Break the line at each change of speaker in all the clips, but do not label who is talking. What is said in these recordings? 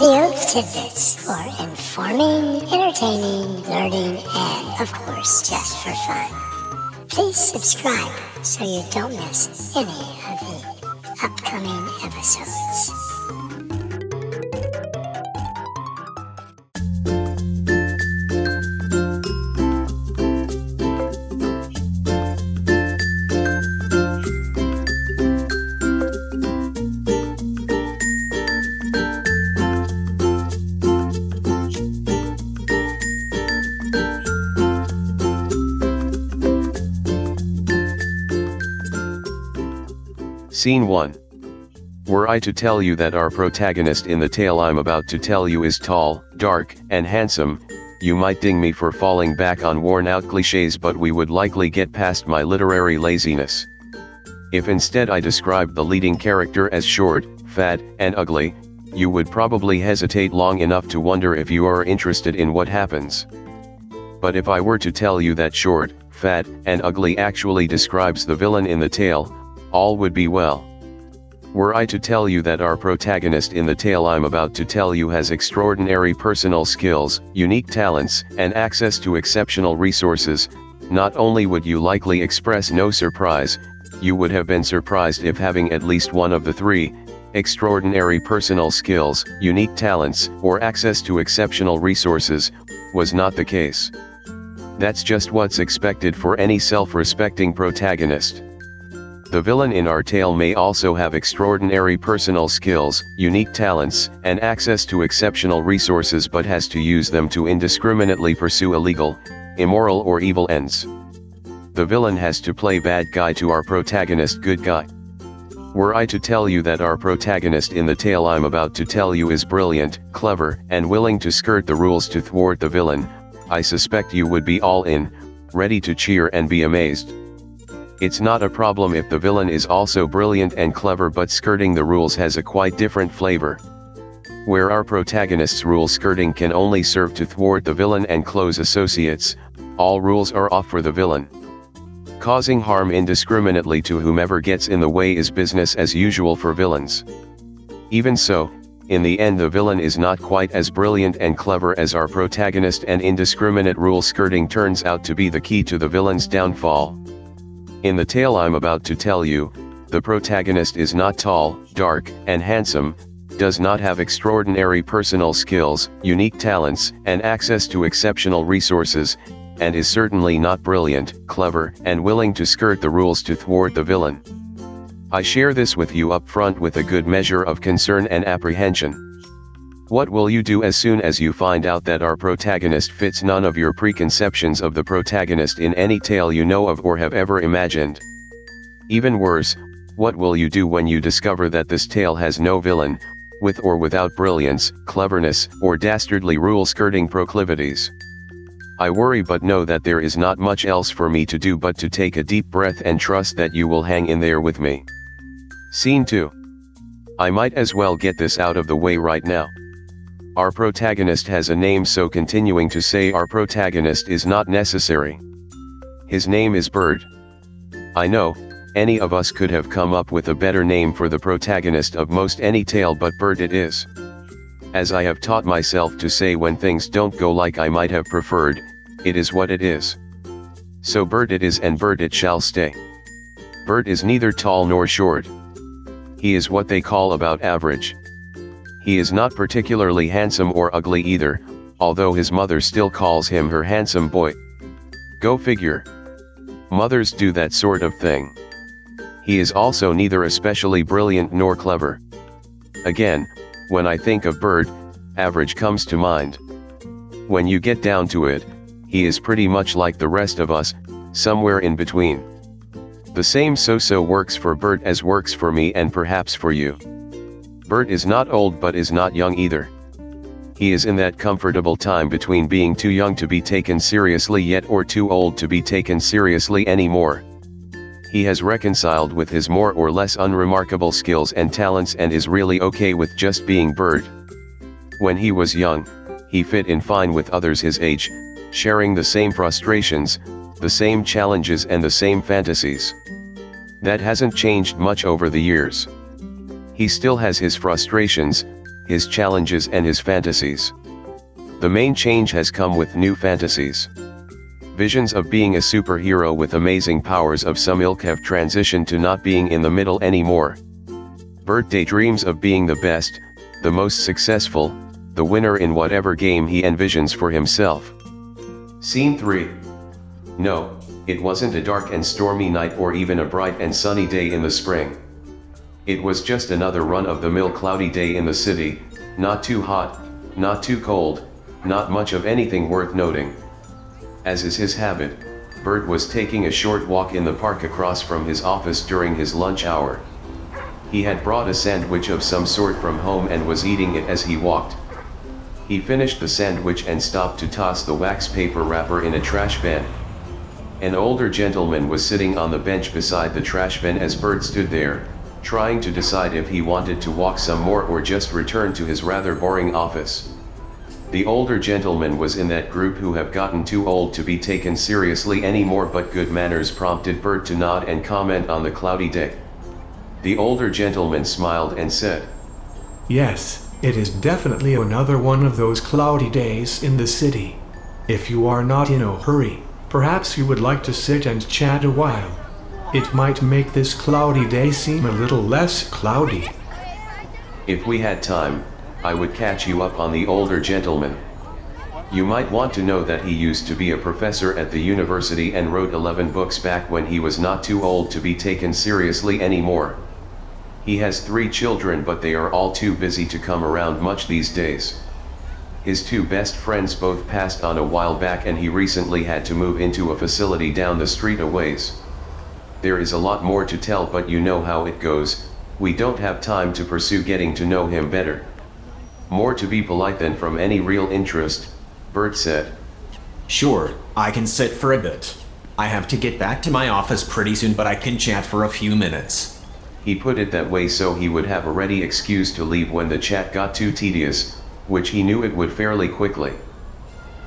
audio tidbits for informing, entertaining, learning, and of course, just for fun. Please subscribe so you don't miss any of the upcoming episodes.
Scene 1. Were I to tell you that our protagonist in the tale I'm about to tell you is tall, dark, and handsome, you might ding me for falling back on worn out cliches but we would likely get past my literary laziness. If instead I described the leading character as short, fat, and ugly, you would probably hesitate long enough to wonder if you are interested in what happens. But if I were to tell you that short, fat, and ugly actually describes the villain in the tale, all would be well. Were I to tell you that our protagonist in the tale I'm about to tell you has extraordinary personal skills, unique talents, and access to exceptional resources, not only would you likely express no surprise, you would have been surprised if having at least one of the three, extraordinary personal skills, unique talents, or access to exceptional resources, was not the case. That's just what's expected for any self-respecting protagonist. The villain in our tale may also have extraordinary personal skills, unique talents, and access to exceptional resources but has to use them to indiscriminately pursue illegal, immoral or evil ends. The villain has to play bad guy to our protagonist good guy. Were I to tell you that our protagonist in the tale I'm about to tell you is brilliant, clever, and willing to skirt the rules to thwart the villain, I suspect you would be all in, ready to cheer and be amazed. It's not a problem if the villain is also brilliant and clever but skirting the rules has a quite different flavor. Where our protagonist's rule skirting can only serve to thwart the villain and close associates, all rules are off for the villain. Causing harm indiscriminately to whomever gets in the way is business as usual for villains. Even so, in the end the villain is not quite as brilliant and clever as our protagonist and indiscriminate rule skirting turns out to be the key to the villain's downfall. In the tale I'm about to tell you, the protagonist is not tall, dark, and handsome, does not have extraordinary personal skills, unique talents, and access to exceptional resources, and is certainly not brilliant, clever, and willing to skirt the rules to thwart the villain. I share this with you up front with a good measure of concern and apprehension. What will you do as soon as you find out that our protagonist fits none of your preconceptions of the protagonist in any tale you know of or have ever imagined? Even worse, what will you do when you discover that this tale has no villain, with or without brilliance, cleverness, or dastardly rule-skirting proclivities? I worry but know that there is not much else for me to do but to take a deep breath and trust that you will hang in there with me. Scene 2. I might as well get this out of the way right now. Our protagonist has a name so continuing to say our protagonist is not necessary. His name is Bert. I know, any of us could have come up with a better name for the protagonist of most any tale but Bert it is. As I have taught myself to say when things don't go like I might have preferred, it is what it is. So Bert it is and Bert it shall stay. Bert is neither tall nor short. He is what they call about average. He is not particularly handsome or ugly either, although his mother still calls him her handsome boy. Go figure. Mothers do that sort of thing. He is also neither especially brilliant nor clever. Again, when I think of Bert, average comes to mind. When you get down to it, he is pretty much like the rest of us, somewhere in between. The same so-so works for Bert as works for me and perhaps for you. Bert is not old but is not young either. He is in that comfortable time between being too young to be taken seriously yet or too old to be taken seriously anymore. He has reconciled with his more or less unremarkable skills and talents and is really okay with just being Bert. When he was young, he fit in fine with others his age, sharing the same frustrations, the same challenges and the same fantasies. That hasn't changed much over the years. He still has his frustrations, his challenges and his fantasies. The main change has come with new fantasies. Visions of being a superhero with amazing powers of some ilk have transitioned to not being in the middle anymore. Bert daydreams of being the best, the most successful, the winner in whatever game he envisions for himself. Scene 3. No, it wasn't a dark and stormy night or even a bright and sunny day in the spring. It was just another run-of-the-mill cloudy day in the city, not too hot, not too cold, not much of anything worth noting. As is his habit, Bert was taking a short walk in the park across from his office during his lunch hour. He had brought a sandwich of some sort from home and was eating it as he walked. He finished the sandwich and stopped to toss the wax paper wrapper in a trash bin. An older gentleman was sitting on the bench beside the trash bin as Bert stood there, trying to decide if he wanted to walk some more or just return to his rather boring office. The older gentleman was in that group who have gotten too old to be taken seriously anymore but good manners prompted Bert to nod and comment on the cloudy day. The older gentleman smiled and said,
Yes, it is definitely another one of those cloudy days in the city. If you are not in a hurry, perhaps you would like to sit and chat a while. It might make this cloudy day seem a little less cloudy.
If we had time, I would catch you up on the older gentleman. You might want to know that he used to be a professor at the university and wrote 11 books back when he was not too old to be taken seriously anymore. He has three children but they are all too busy to come around much these days. His two best friends both passed on a while back and he recently had to move into a facility down the street a ways. There is a lot more to tell but you know how it goes, we don't have time to pursue getting to know him better. More to be polite than from any real interest, Bert said.
Sure, I can sit for a bit. I have to get back to my office pretty soon but I can chat for a few minutes.
He put it that way so he would have a ready excuse to leave when the chat got too tedious, which he knew it would fairly quickly.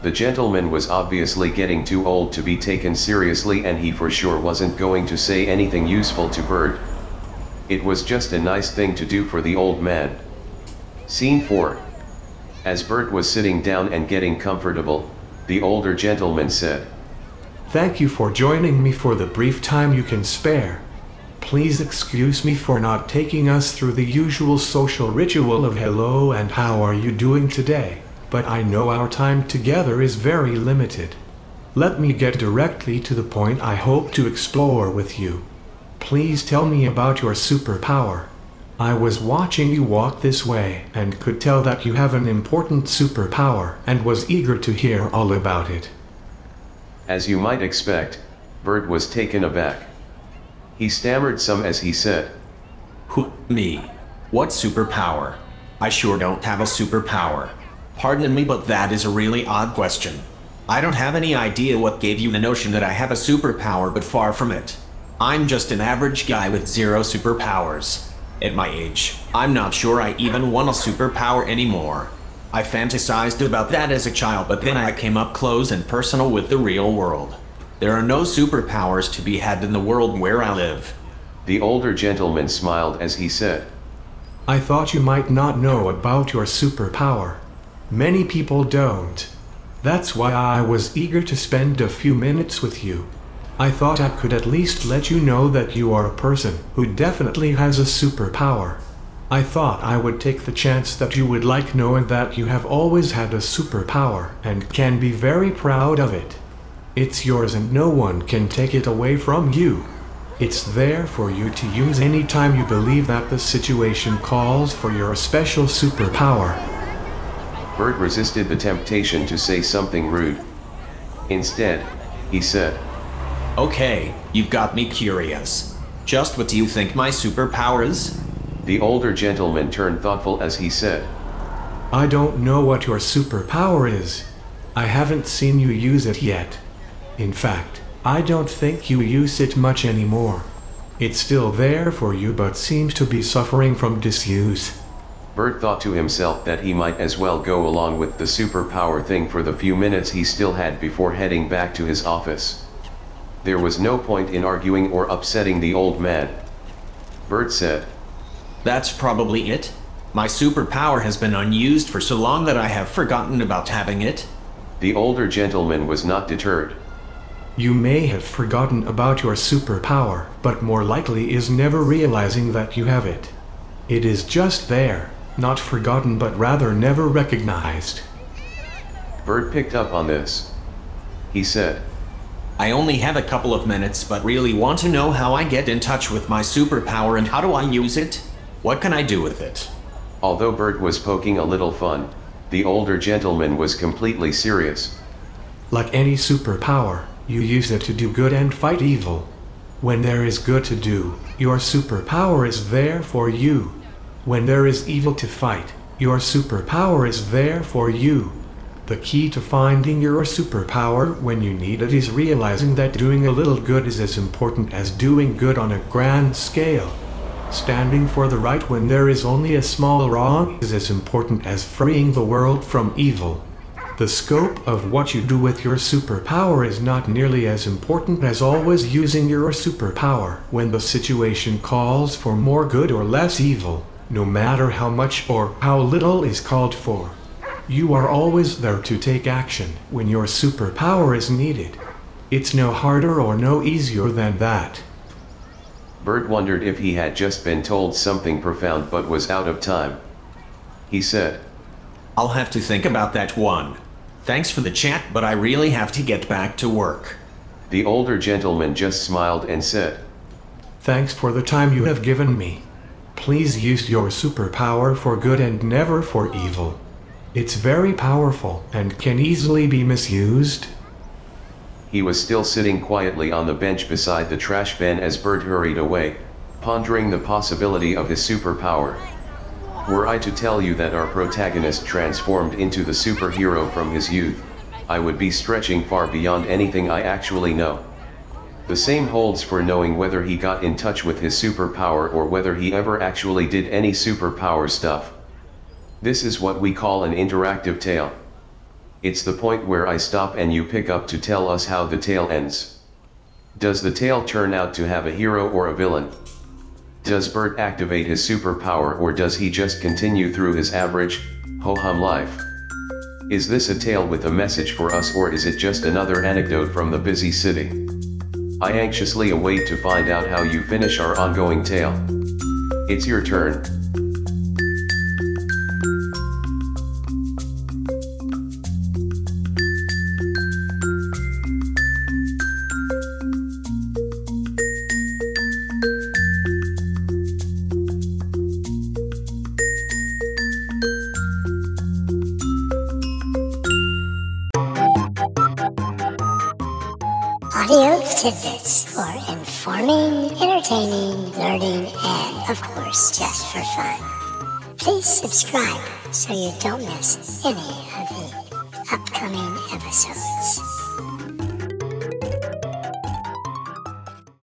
The gentleman was obviously getting too old to be taken seriously and he for sure wasn't going to say anything useful to Bert. It was just a nice thing to do for the old man. Scene 4. As Bert was sitting down and getting comfortable, the older gentleman said,
Thank you for joining me for the brief time you can spare. Please excuse me for not taking us through the usual social ritual of hello and how are you doing today but I know our time together is very limited. Let me get directly to the point I hope to explore with you. Please tell me about your superpower. I was watching you walk this way and could tell that you have an important superpower and was eager to hear all about it.
As you might expect, Bert was taken aback. He stammered some as he said,
Who, me? What superpower? I sure don't have a superpower. Pardon me, but that is a really odd question. I don't have any idea what gave you the notion that I have a superpower, but far from it. I'm just an average guy with zero superpowers. At my age, I'm not sure I even want a superpower anymore. I fantasized about that as a child, but then I came up close and personal with the real world. There are no superpowers to be had in the world where I live.
The older gentleman smiled as he said,
I thought you might not know about your superpower. Many people don't. That's why I was eager to spend a few minutes with you. I thought I could at least let you know that you are a person who definitely has a superpower. I thought I would take the chance that you would like knowing that you have always had a superpower and can be very proud of it. It's yours and no one can take it away from you. It's there for you to use anytime you believe that the situation calls for your special superpower.
Bert resisted the temptation to say something rude. Instead, he said,
Okay, you've got me curious. Just what do you think my superpower is?
The older gentleman turned thoughtful as he said,
I don't know what your superpower is. I haven't seen you use it yet. In fact, I don't think you use it much anymore. It's still there for you but seems to be suffering from disuse.
Bert thought to himself that he might as well go along with the superpower thing for the few minutes he still had before heading back to his office. There was no point in arguing or upsetting the old man. Bert said,
That's probably it. My superpower has been unused for so long that I have forgotten about having it.
The older gentleman was not deterred.
You may have forgotten about your superpower, but more likely is never realizing that you have it. It is just there, not forgotten but rather never recognized.
Bert picked up on this. He said,
I only have a couple of minutes, but really want to know how I get in touch with my superpower and how do I use it? What can I do with it?
Although Bert was poking a little fun, the older gentleman was completely serious.
Like any superpower, you use it to do good and fight evil. When there is good to do, your superpower is there for you. When there is evil to fight, your superpower is there for you. The key to finding your superpower when you need it is realizing that doing a little good is as important as doing good on a grand scale. Standing for the right when there is only a small wrong is as important as freeing the world from evil. The scope of what you do with your superpower is not nearly as important as always using your superpower when the situation calls for more good or less evil, no matter how much or how little is called for. You are always there to take action when your superpower is needed. It's no harder or no easier than that.
Bert wondered if he had just been told something profound but was out of time. He said,
I'll have to think about that one. Thanks for the chat, but I really have to get back to work.
The older gentleman just smiled and said,
Thanks for the time you have given me. Please use your superpower for good and never for evil. It's very powerful and can easily be misused.
He was still sitting quietly on the bench beside the trash bin as Bert hurried away, pondering the possibility of his superpower. Were I to tell you that our protagonist transformed into the superhero from his youth, I would be stretching far beyond anything I actually know. The same holds for knowing whether he got in touch with his superpower or whether he ever actually did any superpower stuff. This is what we call an interactive tale. It's the point where I stop and you pick up to tell us how the tale ends. Does the tale turn out to have a hero or a villain? Does Bert activate his superpower or does he just continue through his average, ho-hum life? Is this a tale with a message for us or is it just another anecdote from the busy city? I anxiously await to find out how you finish our ongoing tale. It's your turn.
Audio tidbits for informing, entertaining, learning, and of course, just for fun. Please subscribe so you don't miss any